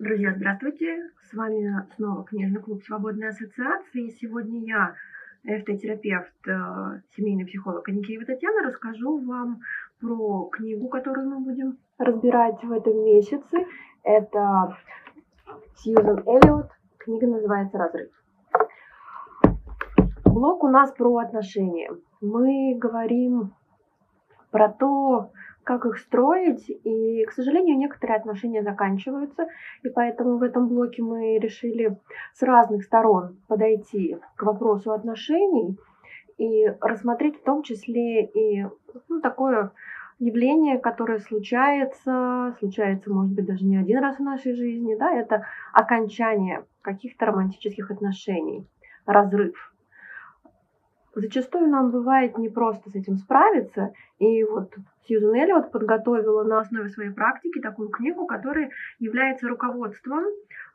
Друзья, здравствуйте! С вами снова книжный клуб Свободной ассоциации. И сегодня я, ФТ-терапевт, э, семейный психолог Аникеева Татьяна, расскажу вам про книгу, которую мы будем разбирать в этом месяце. Это Сьюзан Эллиот. Книга называется «Разрыв». Блок у нас про отношения. Мы говорим про то, как их строить. И, к сожалению, некоторые отношения заканчиваются. И поэтому в этом блоке мы решили с разных сторон подойти к вопросу отношений и рассмотреть в том числе и ну, такое явление, которое случается, случается, может быть, даже не один раз в нашей жизни, да, это окончание каких-то романтических отношений, разрыв. Зачастую нам бывает не просто с этим справиться, и вот Сьюзен Эллиот подготовила на основе своей практики такую книгу, которая является руководством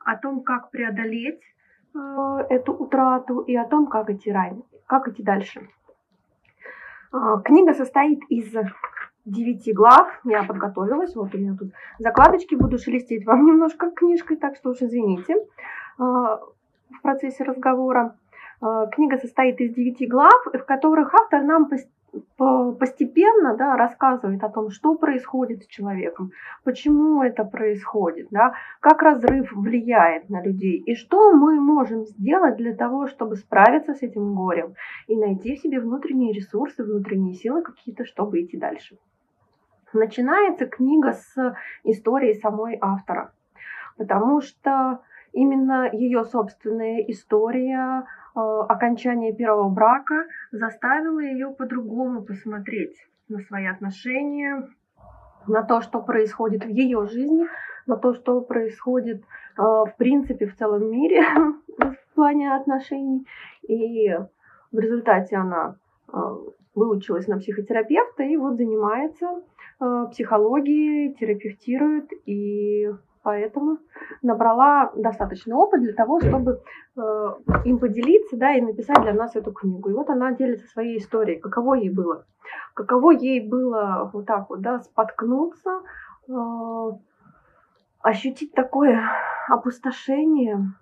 о том, как преодолеть э, эту утрату и о том, как идти, ранее, как идти дальше. Э, книга состоит из девяти глав. Я подготовилась. Вот у меня тут закладочки. Буду шелестеть вам немножко книжкой, так что уж извините э, в процессе разговора. Э, книга состоит из девяти глав, в которых автор нам постепенно да, рассказывает о том, что происходит с человеком, почему это происходит, да, как разрыв влияет на людей и что мы можем сделать для того, чтобы справиться с этим горем и найти в себе внутренние ресурсы, внутренние силы какие-то, чтобы идти дальше. Начинается книга с истории самой автора, потому что именно ее собственная история окончание первого брака заставило ее по-другому посмотреть на свои отношения, на то, что происходит в ее жизни, на то, что происходит э, в принципе в целом мире в плане отношений. И в результате она э, выучилась на психотерапевта и вот занимается психологией, терапевтирует и поэтому набрала достаточный опыт для того, чтобы э, им поделиться, да, и написать для нас эту книгу. И вот она делится своей историей, каково ей было, каково ей было вот так вот, да, споткнуться, э, ощутить такое опустошение,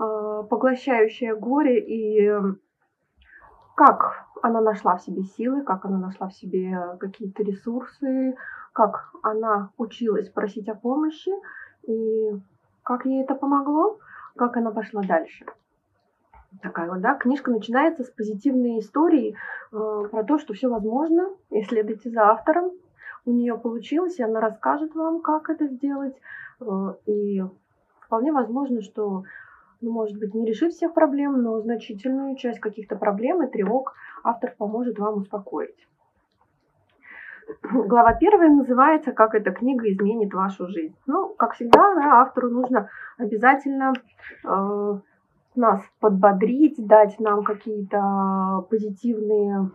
э, поглощающее горе и как она нашла в себе силы, как она нашла в себе какие-то ресурсы, как она училась просить о помощи и как ей это помогло, как она пошла дальше. Такая вот, да, книжка начинается с позитивной истории э, про то, что все возможно, и следуйте за автором. У нее получилось, и она расскажет вам, как это сделать. Э, и вполне возможно, что, ну, может быть, не решит всех проблем, но значительную часть каких-то проблем и тревог автор поможет вам успокоить. Глава первая называется «Как эта книга изменит вашу жизнь». Ну, как всегда, да, автору нужно обязательно э, нас подбодрить, дать нам какие-то позитивные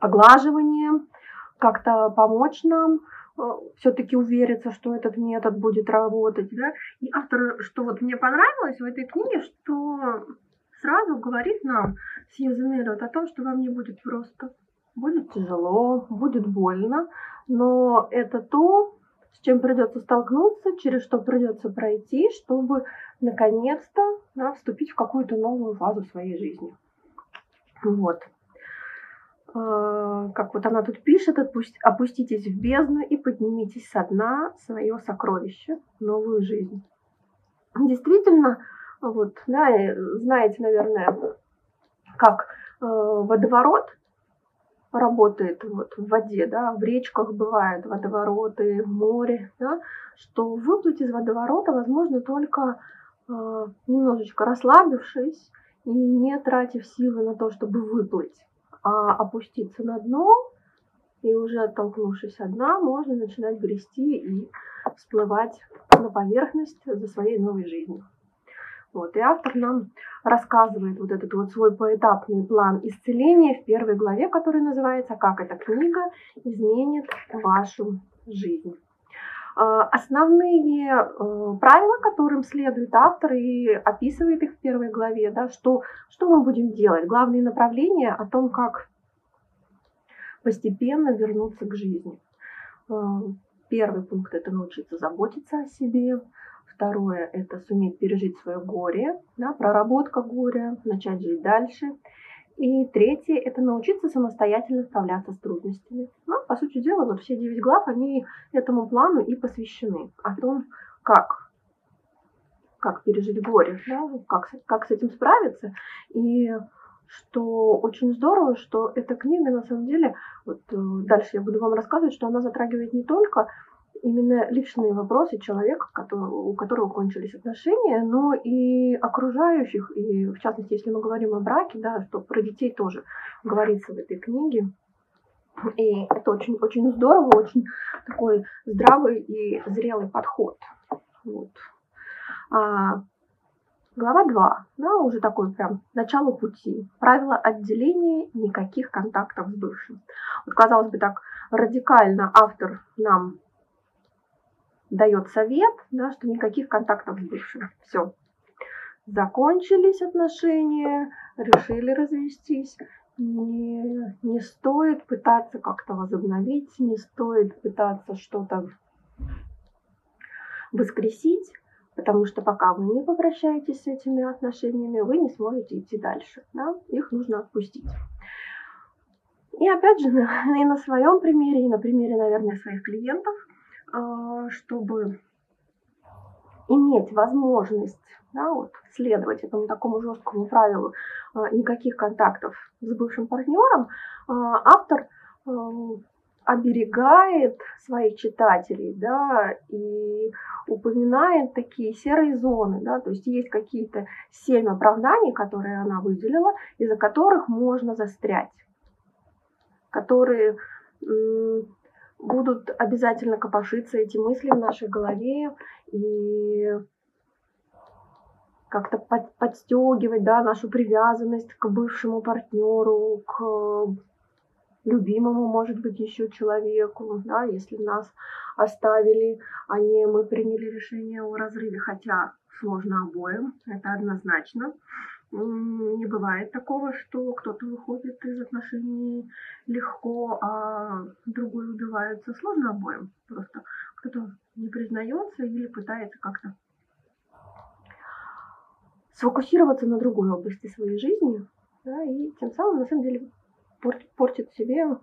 оглаживания, как-то помочь нам э, все-таки увериться, что этот метод будет работать. Да? И автор, что вот мне понравилось в этой книге, что сразу говорит нам Сьюзен Эллиот о том, что вам не будет просто Будет тяжело, будет больно, но это то, с чем придется столкнуться, через что придется пройти, чтобы наконец-то да, вступить в какую-то новую фазу своей жизни. Вот. А, как вот она тут пишет, опуститесь в бездну и поднимитесь со дна свое сокровище, новую жизнь. Действительно, вот, да, знаете, наверное, как э, водоворот – работает вот в воде, да, в речках бывают водовороты, в море, да, что выплыть из водоворота возможно только э, немножечко расслабившись и не тратив силы на то, чтобы выплыть, а опуститься на дно и уже оттолкнувшись от дна, можно начинать грести и всплывать на поверхность за своей новой жизнью. Вот, и автор нам рассказывает вот этот вот свой поэтапный план исцеления в первой главе, который называется «Как эта книга изменит вашу жизнь». А, основные э, правила, которым следует автор и описывает их в первой главе, да, что, что мы будем делать, главные направления о том, как постепенно вернуться к жизни. Э, первый пункт – это научиться заботиться о себе. Второе – это суметь пережить свое горе, да, проработка горя, начать жить дальше. И третье – это научиться самостоятельно справляться с трудностями. Ну, по сути дела, вот все девять глав, они этому плану и посвящены. О том, как, как пережить горе, да, как, как с этим справиться. И что очень здорово, что эта книга на самом деле, вот э, дальше я буду вам рассказывать, что она затрагивает не только именно личные вопросы человека, у которого кончились отношения, но и окружающих, и в частности, если мы говорим о браке, да, что про детей тоже говорится в этой книге. И это очень, очень здорово, очень такой здравый и зрелый подход. Вот. А, глава 2, да, уже такой прям начало пути. Правило отделения никаких контактов с бывшим. Вот, казалось бы, так радикально автор нам дает совет, да, что никаких контактов с бывшим. Все. Закончились отношения, решили развестись. Не, не стоит пытаться как-то возобновить, не стоит пытаться что-то воскресить, потому что пока вы не попрощаетесь с этими отношениями, вы не сможете идти дальше. Да? Их нужно отпустить. И опять же, и на своем примере, и на примере, наверное, своих клиентов – чтобы иметь возможность да, вот, следовать этому такому жесткому правилу а, никаких контактов с бывшим партнером, а, автор оберегает своих читателей, да, и упоминает такие серые зоны, да, то есть есть какие-то семь оправданий, которые она выделила, из-за которых можно застрять, которые будут обязательно копошиться эти мысли в нашей голове и как-то под, подстегивать да, нашу привязанность к бывшему партнеру, к любимому, может быть, еще человеку, да, если нас оставили, а не мы приняли решение о разрыве, хотя сложно обоим, это однозначно не бывает такого, что кто-то выходит из отношений легко, а другой убивается. Сложно обоим. Просто кто-то не признается или пытается как-то сфокусироваться на другой области своей жизни, да, и тем самым на самом деле портит, портит себе э,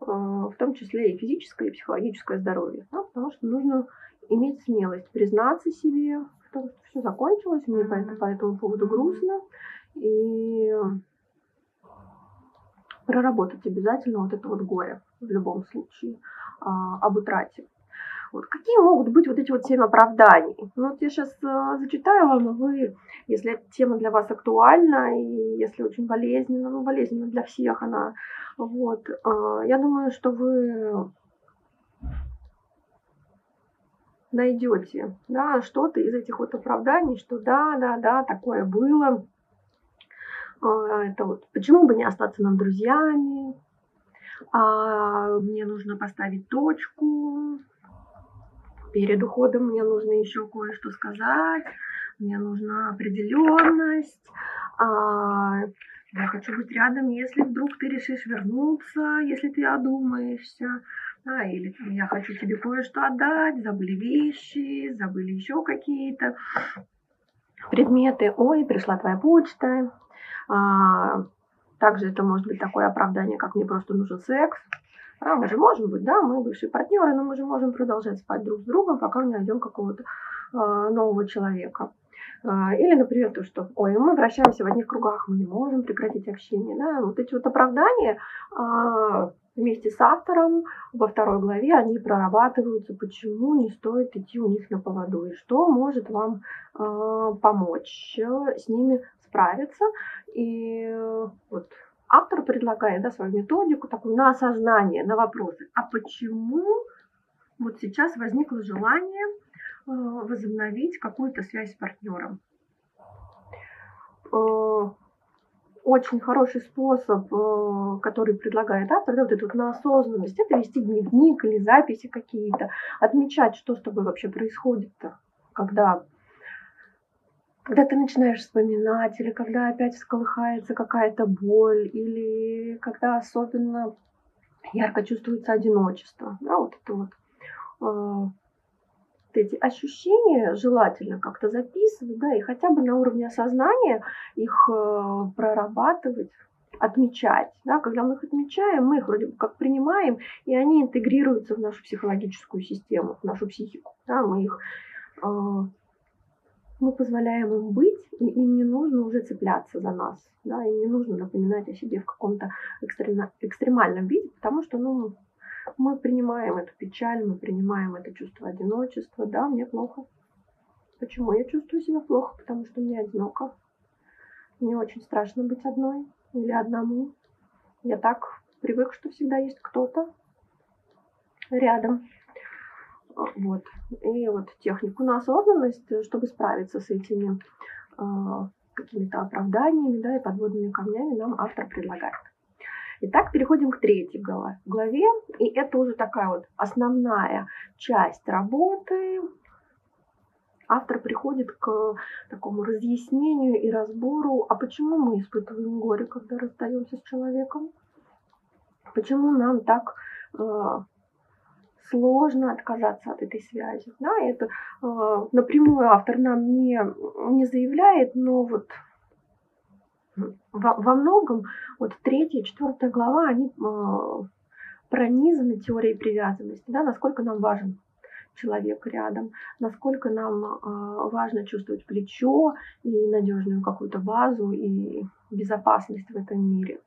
в том числе и физическое, и психологическое здоровье. Да, потому что нужно иметь смелость признаться себе что все закончилось, мне по, это, по этому поводу грустно. И проработать обязательно вот это вот горе в любом случае а, об утрате. Вот. Какие могут быть вот эти вот семь оправданий? Ну, вот я сейчас э, зачитаю вам, и вы, если эта тема для вас актуальна, и если очень болезненна, ну, болезненна для всех она, вот, э, я думаю, что вы найдете да, что-то из этих вот оправданий, что да, да, да, такое было. А, это вот почему бы не остаться нам друзьями? А, мне нужно поставить точку. Перед уходом мне нужно еще кое-что сказать. Мне нужна определенность. А, я хочу быть рядом, если вдруг ты решишь вернуться, если ты одумаешься. Да, или я хочу тебе кое-что отдать, забыли вещи, забыли еще какие-то предметы. Ой, пришла твоя почта. А, также это может быть такое оправдание, как мне просто нужен секс. А, мы же можем быть, да, мы бывшие партнеры, но мы же можем продолжать спать друг с другом, пока не найдем какого-то а, нового человека. А, или, например, то, что, ой, мы вращаемся в одних кругах, мы не можем прекратить общение. Да? Вот эти вот оправдания а, вместе с автором во второй главе они прорабатываются, почему не стоит идти у них на поводу и что может вам э, помочь с ними справиться. И вот автор предлагает да, свою методику такую на осознание, на вопросы. А почему вот сейчас возникло желание э, возобновить какую-то связь с партнером? Э, очень хороший способ, э, который предлагает автор, да, вот это вот на осознанность, это вести дневник или записи какие-то, отмечать, что с тобой вообще происходит-то, когда, когда ты начинаешь вспоминать, или когда опять всколыхается какая-то боль, или когда особенно ярко чувствуется одиночество. Да, вот это вот эти ощущения желательно как-то записывать, да, и хотя бы на уровне осознания их э, прорабатывать, отмечать. Да, когда мы их отмечаем, мы их вроде бы как принимаем, и они интегрируются в нашу психологическую систему, в нашу психику. Да, мы их э, мы позволяем им быть, и им не нужно уже цепляться за нас, да, им не нужно напоминать о себе в каком-то экстремальном виде, потому что, ну, мы принимаем эту печаль, мы принимаем это чувство одиночества. Да, мне плохо. Почему я чувствую себя плохо? Потому что мне одиноко. Мне очень страшно быть одной или одному. Я так привык, что всегда есть кто-то рядом. Вот. И вот технику на осознанность, чтобы справиться с этими э, какими-то оправданиями да, и подводными камнями, нам автор предлагает. Итак, переходим к третьей главе. И это уже такая вот основная часть работы. Автор приходит к такому разъяснению и разбору, а почему мы испытываем горе, когда расстаемся с человеком? Почему нам так э, сложно отказаться от этой связи? Да, это э, напрямую автор нам не, не заявляет, но вот во, во многом вот третья четвертая глава, они э, пронизаны теорией привязанности, да, насколько нам важен человек рядом, насколько нам э, важно чувствовать плечо и надежную какую-то базу и безопасность в этом мире.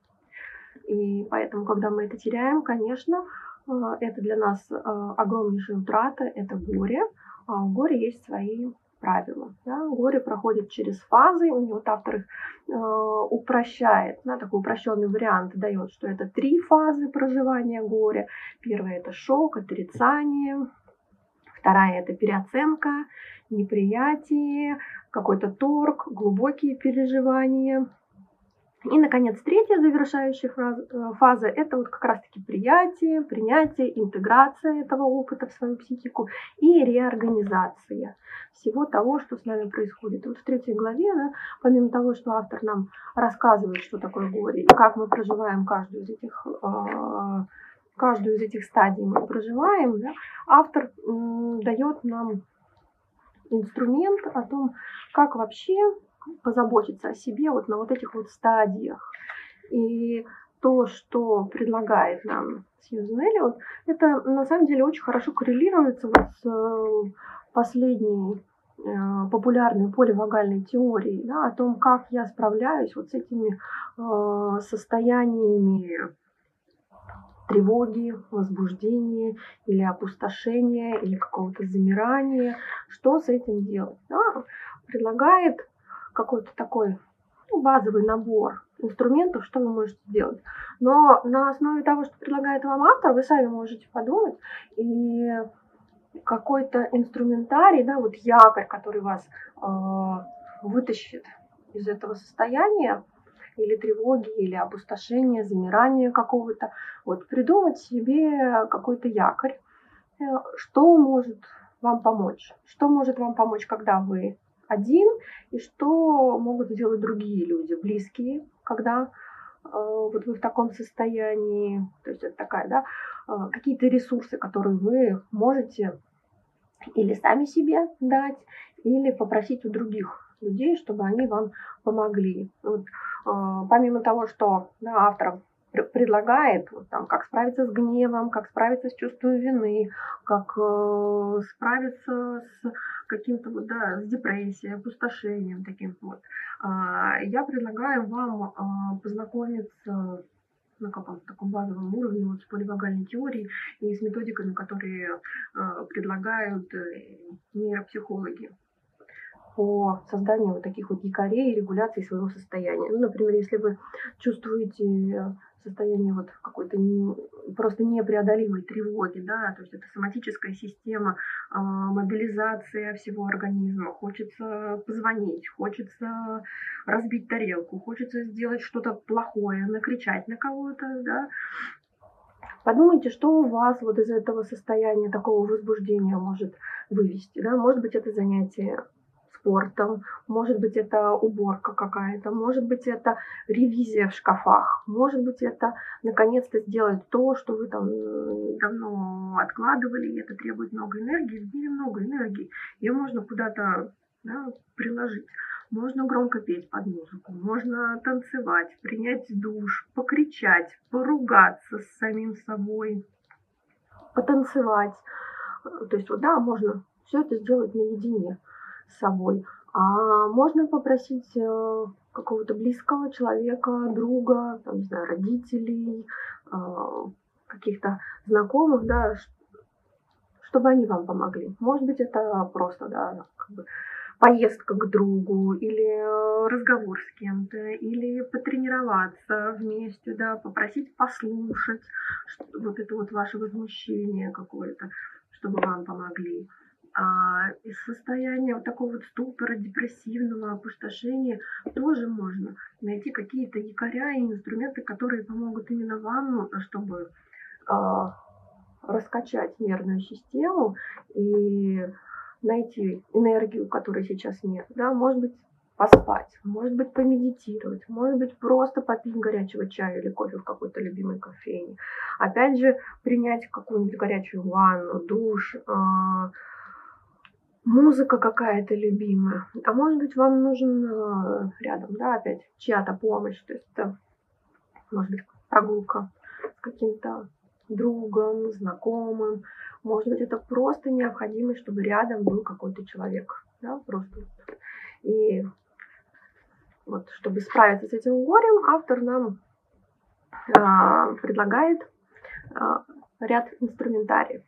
И поэтому, когда мы это теряем, конечно, э, это для нас э, огромнейшая утрата, это горе. А у горя есть свои правила. Да? Горе проходит через фазы, него вот автор их э, упрощает, да, такой упрощенный вариант дает, что это три фазы проживания горя. Первая это шок, отрицание, вторая это переоценка, неприятие, какой-то торг, глубокие переживания – и, наконец, третья завершающая э, фаза – это вот как раз-таки приятие, принятие, интеграция этого опыта в свою психику и реорганизация всего того, что с нами происходит. Вот в третьей главе, да, помимо того, что автор нам рассказывает, что такое горе, и как мы проживаем каждую из этих а, каждую из этих стадий мы проживаем, да, автор дает нам инструмент о том, как вообще позаботиться о себе вот на вот этих вот стадиях. И то, что предлагает нам Сьюзен Эллиот, это на самом деле очень хорошо коррелируется вот с э, последней э, популярной поливагальной теорией, да, о том, как я справляюсь вот с этими э, состояниями тревоги, возбуждения или опустошения, или какого-то замирания. Что с этим делать? Да? Предлагает какой-то такой ну, базовый набор инструментов, что вы можете сделать. Но на основе того, что предлагает вам автор, вы сами можете подумать и какой-то инструментарий, да, вот якорь, который вас э, вытащит из этого состояния, или тревоги, или опустошения, замирания какого-то, вот придумать себе какой-то якорь, э, что может вам помочь, что может вам помочь, когда вы один, и что могут сделать другие люди, близкие, когда э, вот вы в таком состоянии, то есть это такая, да, э, какие-то ресурсы, которые вы можете или сами себе дать, или попросить у других людей, чтобы они вам помогли. Вот, э, помимо того, что да, автор предлагает, вот, там, как справиться с гневом, как справиться с чувством вины, как э, справиться с каким-то вот, да, с депрессией, опустошением таким вот. А, я предлагаю вам а, познакомиться на каком-то таком базовом уровне вот, с поливагальной теорией и с методиками, которые а, предлагают э, нейропсихологи по созданию вот таких вот якорей и регуляции своего состояния. Ну, например, если вы чувствуете состояние вот какой-то просто непреодолимой тревоги, да, то есть это соматическая система э, мобилизация всего организма, хочется позвонить, хочется разбить тарелку, хочется сделать что-то плохое, накричать на кого-то, да, Подумайте, что у вас вот из этого состояния такого возбуждения может вывести. Да? Может быть, это занятие спортом, может быть, это уборка какая-то, может быть, это ревизия в шкафах, может быть, это наконец-то сделать то, что вы там давно откладывали, и это требует много энергии. В мире много энергии. Ее можно куда-то да, приложить. Можно громко петь под музыку, можно танцевать, принять душ, покричать, поругаться с самим собой, потанцевать. То есть, вот, да, можно все это сделать наедине собой. А можно попросить э, какого-то близкого человека, друга, там, не знаю, родителей, э, каких-то знакомых, да, чтобы они вам помогли. Может быть, это просто, да, как бы поездка к другу, или э, разговор с кем-то, или потренироваться вместе, да, попросить послушать вот это вот ваше возмущение какое-то, чтобы вам помогли. А из состояния вот такого вот ступора, депрессивного опустошения тоже можно найти какие-то якоря и инструменты, которые помогут именно вам, чтобы а, раскачать нервную систему и найти энергию, которой сейчас нет. Да? Может быть, поспать, может быть, помедитировать, может быть, просто попить горячего чая или кофе в какой-то любимой кофейне. Опять же, принять какую-нибудь горячую ванну, душ, а, музыка какая-то любимая. А может быть, вам нужен а, рядом, да, опять чья-то помощь, то есть это, может быть, прогулка с каким-то другом, знакомым. Может быть, это просто необходимость, чтобы рядом был какой-то человек. Да, просто. И вот, чтобы справиться с этим горем, автор нам э, предлагает э, ряд инструментариев.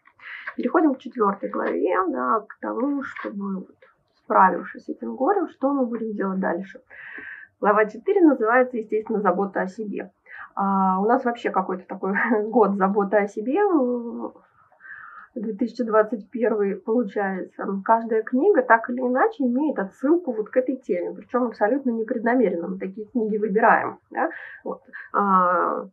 Переходим к четвертой главе, да, к тому, чтобы, вот, справившись с этим горем, что мы будем делать дальше. Глава 4 называется, естественно, «Забота о себе». А у нас вообще какой-то такой год заботы о себе 2021 получается. Каждая книга так или иначе имеет отсылку вот к этой теме, причем абсолютно непреднамеренно. Мы такие книги выбираем. Да? Вот. А,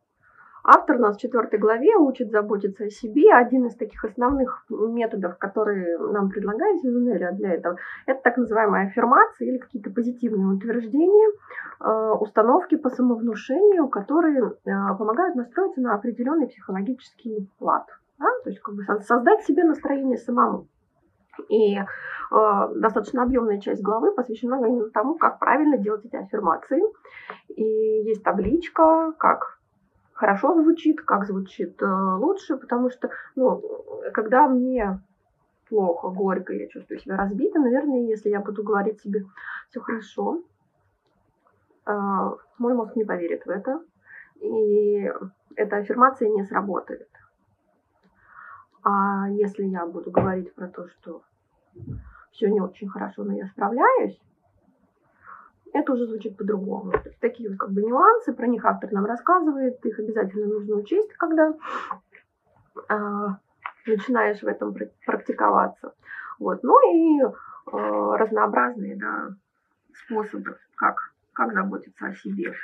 автор нас в четвертой главе учит заботиться о себе. Один из таких основных методов, которые нам предлагает Зюзунеля для этого, это так называемая аффирмация или какие-то позитивные утверждения, а, установки по самовнушению, которые а, помогают настроиться на определенный психологический лад. Да? То есть как бы создать себе настроение самому. И э, достаточно объемная часть главы посвящена именно тому, как правильно делать эти аффирмации. И есть табличка, как хорошо звучит, как звучит э, лучше, потому что, ну, когда мне плохо, горько, я чувствую себя разбито, наверное, если я буду говорить себе все хорошо, э, мой мозг не поверит в это, и эта аффирмация не сработает. А если я буду говорить про то, что все не очень хорошо, но я справляюсь, это уже звучит по-другому. Такие вот как бы нюансы, про них автор нам рассказывает, их обязательно нужно учесть, когда э, начинаешь в этом практиковаться. Вот. Ну и э, разнообразные да, способы, как, как заботиться о себе.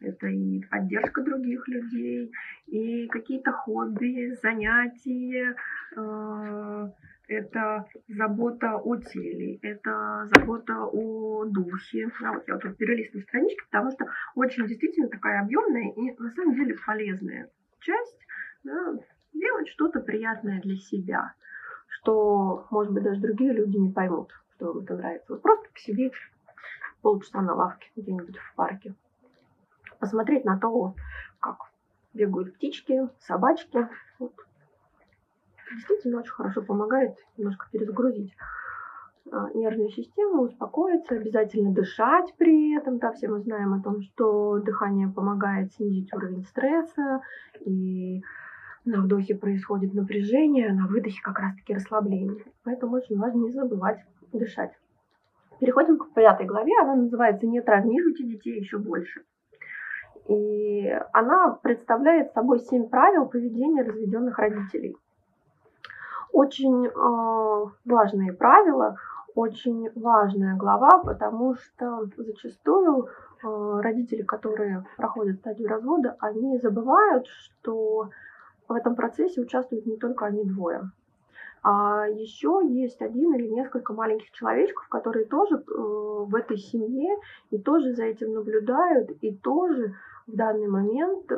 Это и поддержка других людей, и какие-то хобби, занятия, э, это забота о теле, это забота о духе. Да, вот я вот тут перелистываю странички, потому что очень действительно такая объемная и на самом деле полезная часть. Да, делать что-то приятное для себя, что, может быть, даже другие люди не поймут, что вам это нравится. Вот просто посидеть полчаса на лавке где-нибудь в парке посмотреть на то, как бегают птички, собачки. Вот. Действительно очень хорошо помогает немножко перезагрузить а, нервную систему, успокоиться, обязательно дышать при этом. Да, все мы знаем о том, что дыхание помогает снизить уровень стресса, и на вдохе происходит напряжение, на выдохе как раз-таки расслабление. Поэтому очень важно не забывать дышать. Переходим к пятой главе, она называется «Не травмируйте детей еще больше». И она представляет собой семь правил поведения разведенных родителей. Очень э, важные правила, очень важная глава, потому что зачастую э, родители, которые проходят стадию развода, они забывают, что в этом процессе участвуют не только они двое. А еще есть один или несколько маленьких человечков, которые тоже э, в этой семье и тоже за этим наблюдают, и тоже в данный момент э,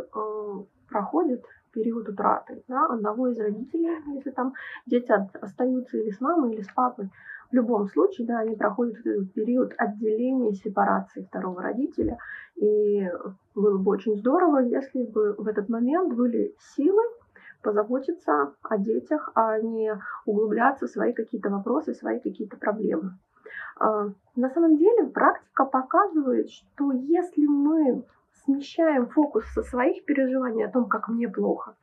проходят период утраты да, одного из родителей, если там дети остаются или с мамой, или с папой. В любом случае, да, они проходят период отделения сепарации второго родителя. И было бы очень здорово, если бы в этот момент были силы позаботиться о детях, а не углубляться в свои какие-то вопросы, свои какие-то проблемы. А, на самом деле практика показывает, что если мы смещаем фокус со своих переживаний о том, как мне плохо,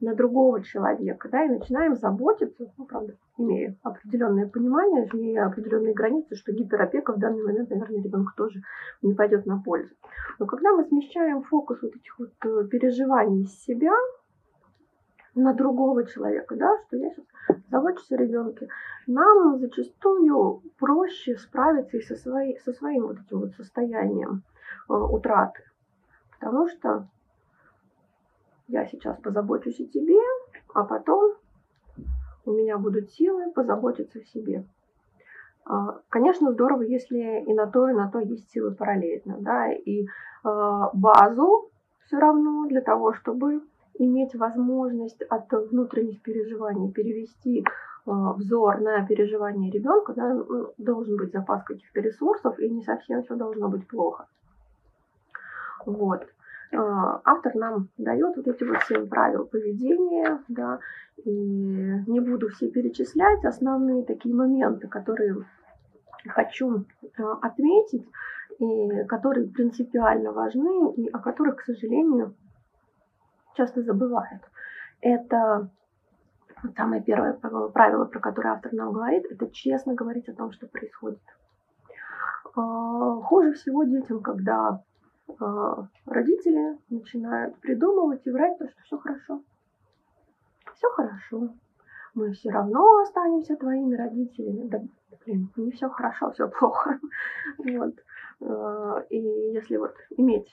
на другого человека, да, и начинаем заботиться, ну, правда, имея определенное понимание, имея определенные границы, что гиперопека в данный момент, наверное, ребенку тоже не пойдет на пользу. Но когда мы смещаем фокус вот этих вот э, переживаний с себя на другого человека, да, что я сейчас забочусь о ребенке, нам зачастую проще справиться и со, своей, со своим вот этим вот состоянием э, утраты. Потому что я сейчас позабочусь о тебе, а потом у меня будут силы позаботиться о себе. А, конечно, здорово, если и на то, и на то есть силы параллельно, да, и а, базу все равно для того, чтобы иметь возможность от внутренних переживаний перевести а, взор на переживания ребенка, да, ну, должен быть запас каких-то ресурсов, и не совсем все должно быть плохо. Вот. А, автор нам дает вот эти вот семь правил поведения, да, и не буду все перечислять, основные такие моменты, которые хочу а, отметить, и которые принципиально важны, и о которых, к сожалению, часто забывают. Это самое первое правило, про которое автор нам говорит, это честно говорить о том, что происходит. А, хуже всего детям, когда родители начинают придумывать и врать то, что все хорошо. Все хорошо. Мы все равно останемся твоими родителями. Да, блин, не все хорошо, все плохо. Вот. А, и если вот иметь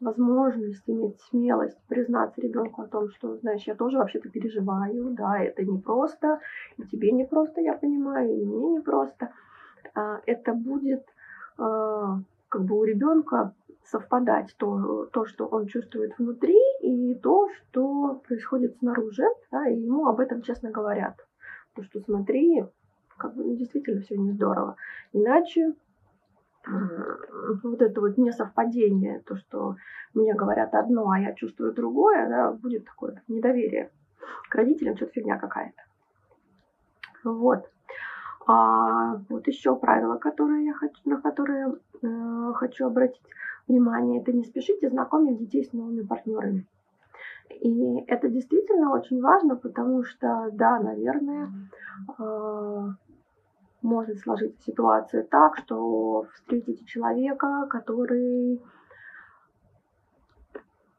возможность, иметь смелость признаться ребенку о том, что, знаешь, я тоже вообще-то переживаю, да, это не просто, и тебе не просто, я понимаю, и мне не просто. А, это будет как бы у ребенка совпадать то, то, что он чувствует внутри, и то, что происходит снаружи, да, и ему об этом честно говорят. То, что смотри, как бы ну, действительно все не здорово. Иначе вот это вот несовпадение, то, что мне говорят одно, а я чувствую другое, да, будет такое недоверие к родителям, что-то фигня какая-то. Вот. А вот еще правило, которое я хочу, на которое э, хочу обратить внимание, это не спешите знакомить детей с новыми партнерами. И это действительно очень важно, потому что, да, наверное, э, может сложиться ситуация так, что встретите человека, который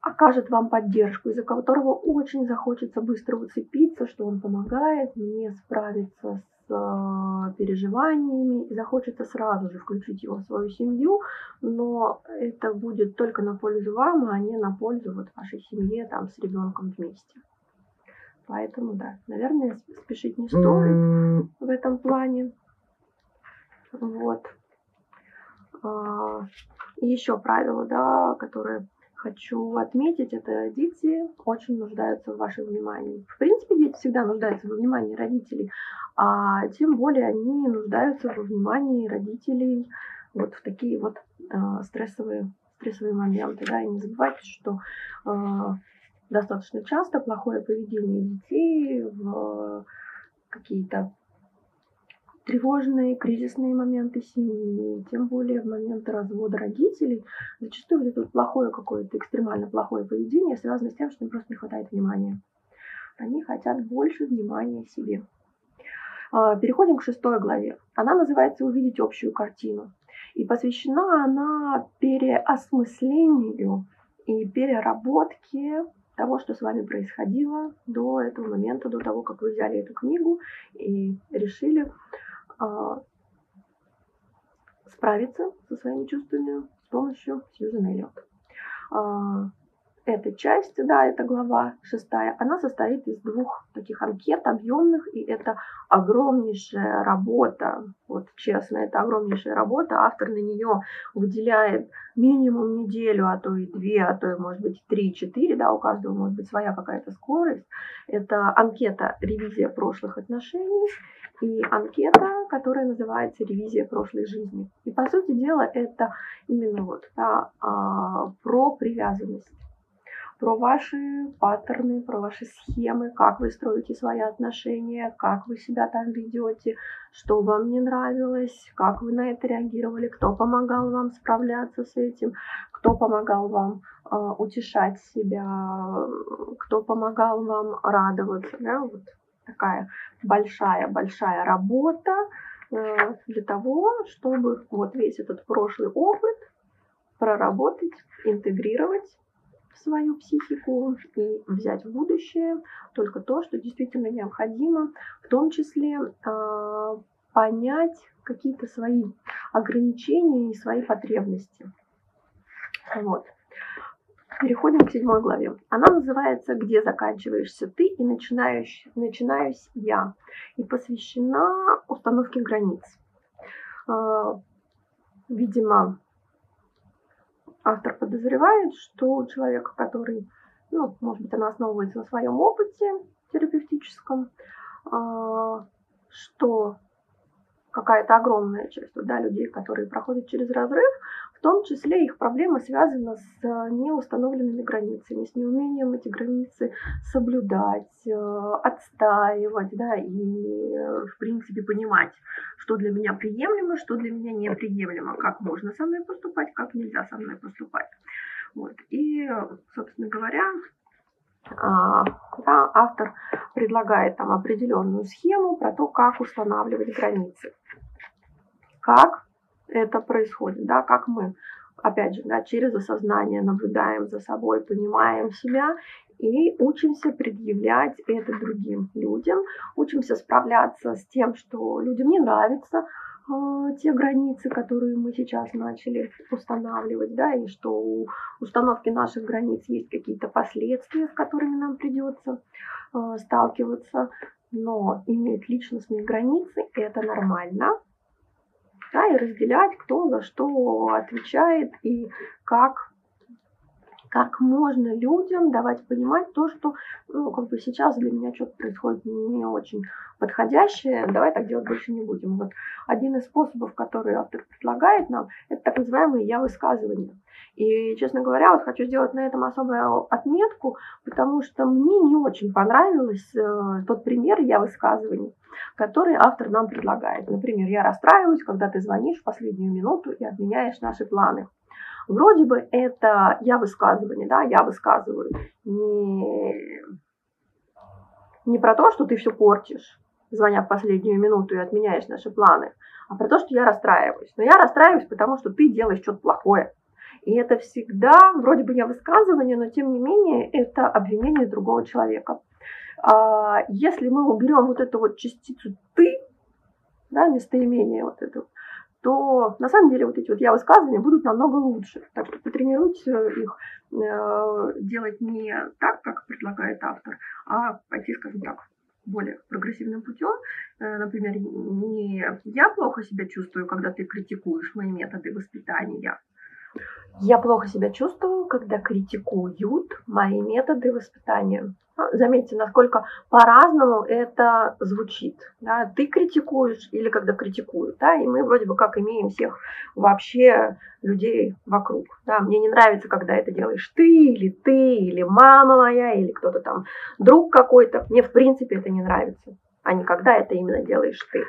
окажет вам поддержку, из-за которого очень захочется быстро уцепиться, что он помогает мне справиться э, переживаниями, и захочется сразу же включить его в свою семью, но это будет только на пользу вам, а не на пользу вот вашей семье там с ребенком вместе. Поэтому, да, наверное, спешить не стоит в этом плане. Вот. А, еще правило, да, которое хочу отметить, это дети очень нуждаются в вашем внимании. В принципе, дети всегда нуждаются во внимании родителей, а тем более они нуждаются во внимании родителей вот в такие вот э, стрессовые, стрессовые моменты. Да? И не забывайте, что э, достаточно часто плохое поведение детей в какие-то тревожные, кризисные моменты семьи, тем более в моменты развода родителей, зачастую это плохое какое-то, экстремально плохое поведение связано с тем, что им просто не хватает внимания. Они хотят больше внимания себе. А, переходим к шестой главе. Она называется «Увидеть общую картину». И посвящена она переосмыслению и переработке того, что с вами происходило до этого момента, до того, как вы взяли эту книгу и решили а, справиться со своими чувствами с помощью Сьюзен Эллиот. А, эта часть, да, это глава шестая, она состоит из двух таких анкет объемных, и это огромнейшая работа, вот честно, это огромнейшая работа, автор на нее выделяет минимум неделю, а то и две, а то и, может быть, три-четыре, да, у каждого может быть своя какая-то скорость. Это анкета «Ревизия прошлых отношений», и анкета, которая называется «Ревизия прошлой жизни». И, по сути дела, это именно вот да, а, про привязанность про ваши паттерны, про ваши схемы, как вы строите свои отношения, как вы себя там ведете, что вам не нравилось, как вы на это реагировали, кто помогал вам справляться с этим, кто помогал вам э, утешать себя, кто помогал вам радоваться. Да? Вот такая большая-большая работа э, для того, чтобы вот весь этот прошлый опыт проработать, интегрировать свою психику и взять в будущее только то, что действительно необходимо, в том числе э, понять какие-то свои ограничения и свои потребности. Вот. Переходим к седьмой главе. Она называется «Где заканчиваешься ты и начинаешь, начинаюсь я» и посвящена установке границ. А, видимо, автор подозревает, что у человека, который, ну, может быть, она основывается на своем опыте терапевтическом, а, что какая-то огромная часть да, людей, которые проходят через разрыв, в том числе их проблема связана с неустановленными границами, с неумением эти границы соблюдать, э, отстаивать, да, и, в принципе, понимать, что для меня приемлемо, что для меня неприемлемо, как можно со мной поступать, как нельзя со мной поступать. Вот. И, собственно говоря, а, да, автор предлагает там определенную схему про то, как устанавливать границы. Как это происходит, да, как мы, опять же, да, через осознание наблюдаем за собой, понимаем себя и учимся предъявлять это другим людям, учимся справляться с тем, что людям не нравится, а, те границы, которые мы сейчас начали устанавливать, да, и что у установки наших границ есть какие-то последствия, с которыми нам придется э, сталкиваться, но иметь личностные границы это нормально, да, и разделять, кто за что отвечает и как как можно людям давать понимать то, что ну, как бы сейчас для меня что-то происходит не очень подходящее, давай так делать больше не будем. Вот один из способов, который автор предлагает нам, это так называемые я-высказывания. И, честно говоря, вот хочу сделать на этом особую отметку, потому что мне не очень понравился э, тот пример я-высказываний, который автор нам предлагает. Например, я расстраиваюсь, когда ты звонишь в последнюю минуту и отменяешь наши планы. Вроде бы это я высказывание, да, я высказываю не, не про то, что ты все портишь, звоня в последнюю минуту и отменяешь наши планы, а про то, что я расстраиваюсь. Но я расстраиваюсь, потому что ты делаешь что-то плохое. И это всегда, вроде бы я высказывание, но тем не менее это обвинение другого человека. А если мы уберем вот эту вот частицу ты, да, местоимение вот этого, то на самом деле вот эти вот я высказывания будут намного лучше. Так что потренируйте их э, делать не так, как предлагает автор, а пойти, скажем так, более прогрессивным путем. Э, например, не я плохо себя чувствую, когда ты критикуешь мои методы воспитания. Я плохо себя чувствую, когда критикуют мои методы воспитания. Заметьте, насколько по-разному это звучит. Да? Ты критикуешь или когда критикуют. Да? И мы вроде бы как имеем всех вообще людей вокруг. Да? Мне не нравится, когда это делаешь ты, или ты, или мама моя, или кто-то там, друг какой-то. Мне в принципе это не нравится. А не когда это именно делаешь ты.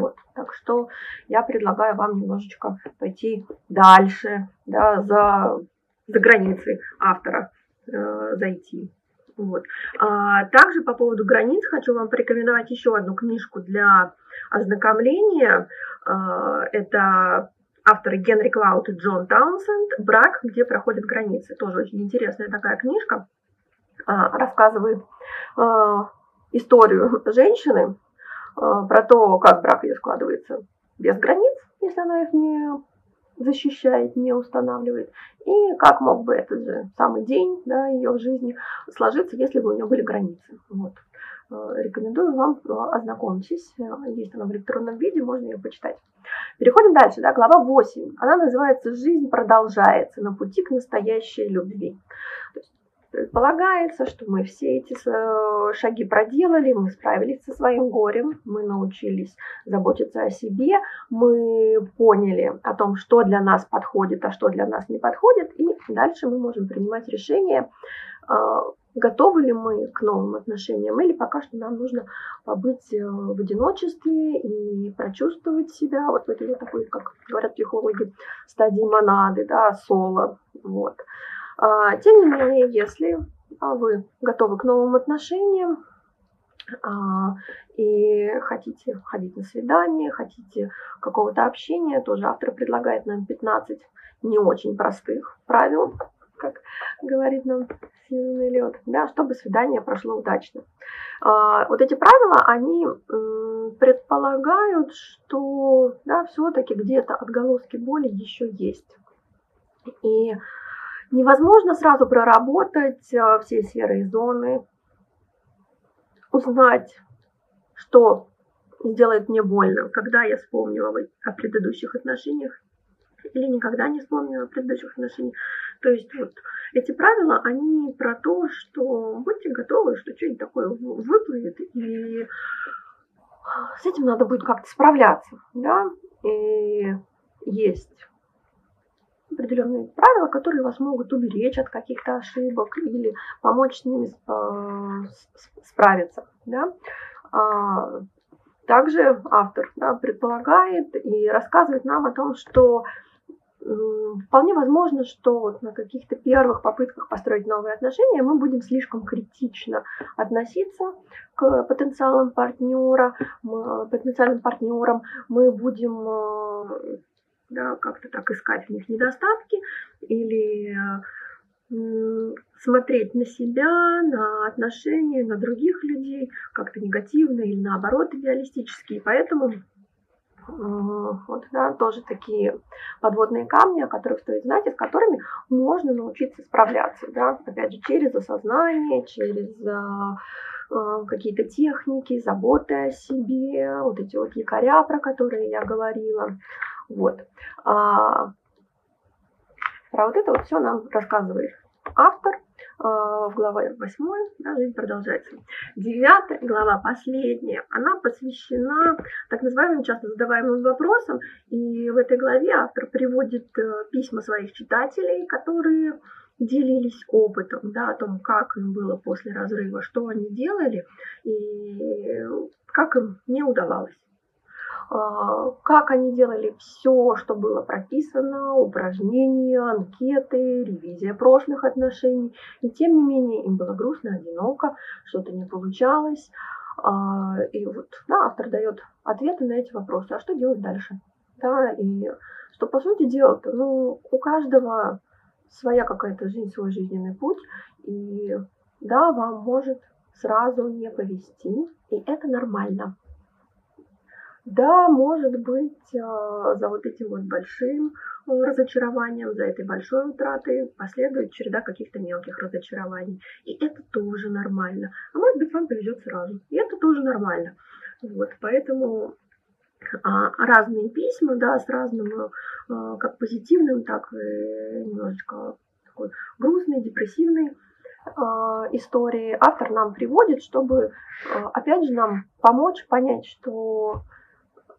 Вот. Так что я предлагаю вам немножечко пойти дальше, да, за, за границы автора э, зайти. Вот. А, также по поводу границ хочу вам порекомендовать еще одну книжку для ознакомления. А, это авторы Генри Клауд и Джон Таунсенд «Брак, где проходят границы». Тоже очень интересная такая книжка. А, рассказывает а, историю женщины, про то, как брак ее складывается без границ, если она их не защищает, не устанавливает, и как мог бы этот же самый день да, ее в жизни сложиться, если бы у нее были границы. Вот. Э, рекомендую вам э, ознакомьтесь. Есть она в электронном виде, можно ее почитать. Переходим дальше, да, глава 8. Она называется «Жизнь продолжается на пути к настоящей любви». Предполагается, что мы все эти э, шаги проделали, мы справились со своим горем, мы научились заботиться о себе, мы поняли о том, что для нас подходит, а что для нас не подходит, и дальше мы можем принимать решение, э, готовы ли мы к новым отношениям, или пока что нам нужно побыть э, в одиночестве и прочувствовать себя вот в этой такой, как говорят психологи, стадии монады, да, соло, вот. А, тем не менее, если а, вы готовы к новым отношениям а, и хотите ходить на свидание, хотите какого-то общения, тоже автор предлагает нам 15 не очень простых правил, как говорит нам Сьюзен Эллиот, да, чтобы свидание прошло удачно. Вот эти правила, они предполагают, что да, все-таки где-то отголоски боли еще есть. И Невозможно сразу проработать э, все сферы и зоны, узнать, что сделает мне больно, когда я вспомню о предыдущих отношениях или никогда не вспомню о предыдущих отношениях. То есть вот эти правила, они про то, что будьте готовы, что что-нибудь такое выплывет, и с этим надо будет как-то справляться, да, и есть определенные правила, которые вас могут уберечь от каких-то ошибок или помочь с ними э, справиться. Да? А, также автор да, предполагает и рассказывает нам о том, что вполне возможно, что вот на каких-то первых попытках построить новые отношения мы будем слишком критично относиться к потенциалам партнера, потенциальным партнерам, мы будем э, да, как-то так искать в них недостатки или смотреть на себя, на отношения, на других людей как-то негативно или наоборот идеалистически. И поэтому вот, да, тоже такие подводные камни, о которых стоит знать, и с которыми можно научиться справляться. Да? Опять же, через осознание, через а, а, какие-то техники, заботы о себе, вот эти вот якоря, про которые я говорила. Вот. А, про вот это вот все нам рассказывает автор а, в главе 8, да, жизнь продолжается. Девятая глава, последняя, она посвящена так называемым часто задаваемым вопросам. И в этой главе автор приводит э, письма своих читателей, которые делились опытом, да, о том, как им было после разрыва, что они делали и как им не удавалось. А, как они делали все, что было прописано, упражнения, анкеты, ревизия прошлых отношений. И тем не менее им было грустно, одиноко, что-то не получалось. А, и вот да, автор дает ответы на эти вопросы. А что делать дальше? Да, и что по сути дела-то, ну, у каждого своя какая-то жизнь, свой жизненный путь. И да, вам может сразу не повезти, и это нормально. Да, может быть, а, за вот этим вот большим э, разочарованием, за этой большой утратой последует череда каких-то мелких разочарований. И это тоже нормально. А может быть, вам повезет сразу. И это тоже нормально. Вот, поэтому а, разные письма, да, с разным, а, как позитивным, так и немножечко такой грустной, депрессивной истории автор нам приводит, чтобы, опять же, нам помочь понять, что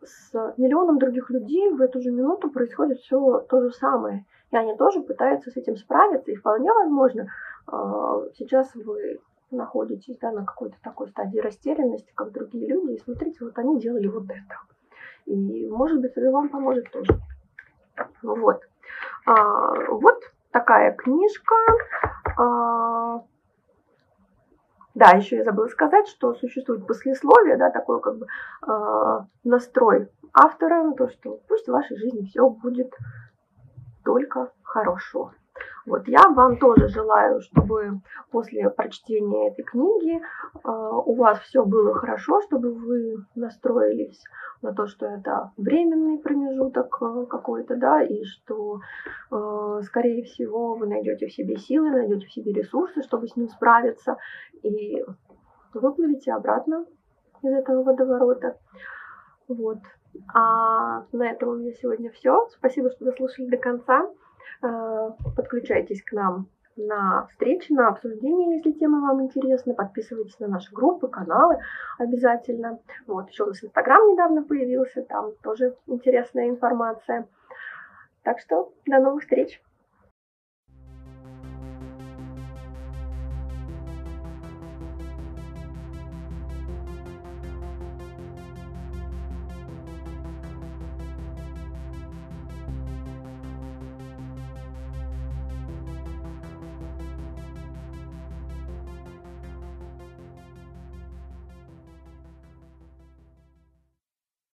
с миллионом других людей в эту же минуту происходит все то же самое. И они тоже пытаются с этим справиться. И вполне возможно, а, сейчас вы находитесь да, на какой-то такой стадии растерянности, как другие люди, и смотрите, вот они делали вот это. И, может быть, это вам поможет тоже. Вот. А, вот такая книжка. А, да, еще я забыла сказать, что существует послесловие, да, такой как бы э, настрой автора на то, что пусть в вашей жизни все будет только хорошо. Вот, я вам тоже желаю, чтобы после прочтения этой книги э, у вас все было хорошо, чтобы вы настроились на то, что это временный промежуток э, какой-то, да, и что, э, скорее всего, вы найдете в себе силы, найдете в себе ресурсы, чтобы с ним справиться, и выплывете обратно из этого водоворота. Вот. А на этом у меня сегодня все. Спасибо, что дослушали до конца. Э, подключайтесь к нам на встречи, на обсуждение, если тема вам интересна. Подписывайтесь на наши группы, каналы обязательно. Вот, еще у нас Инстаграм недавно появился, там тоже интересная информация. Так что до новых встреч!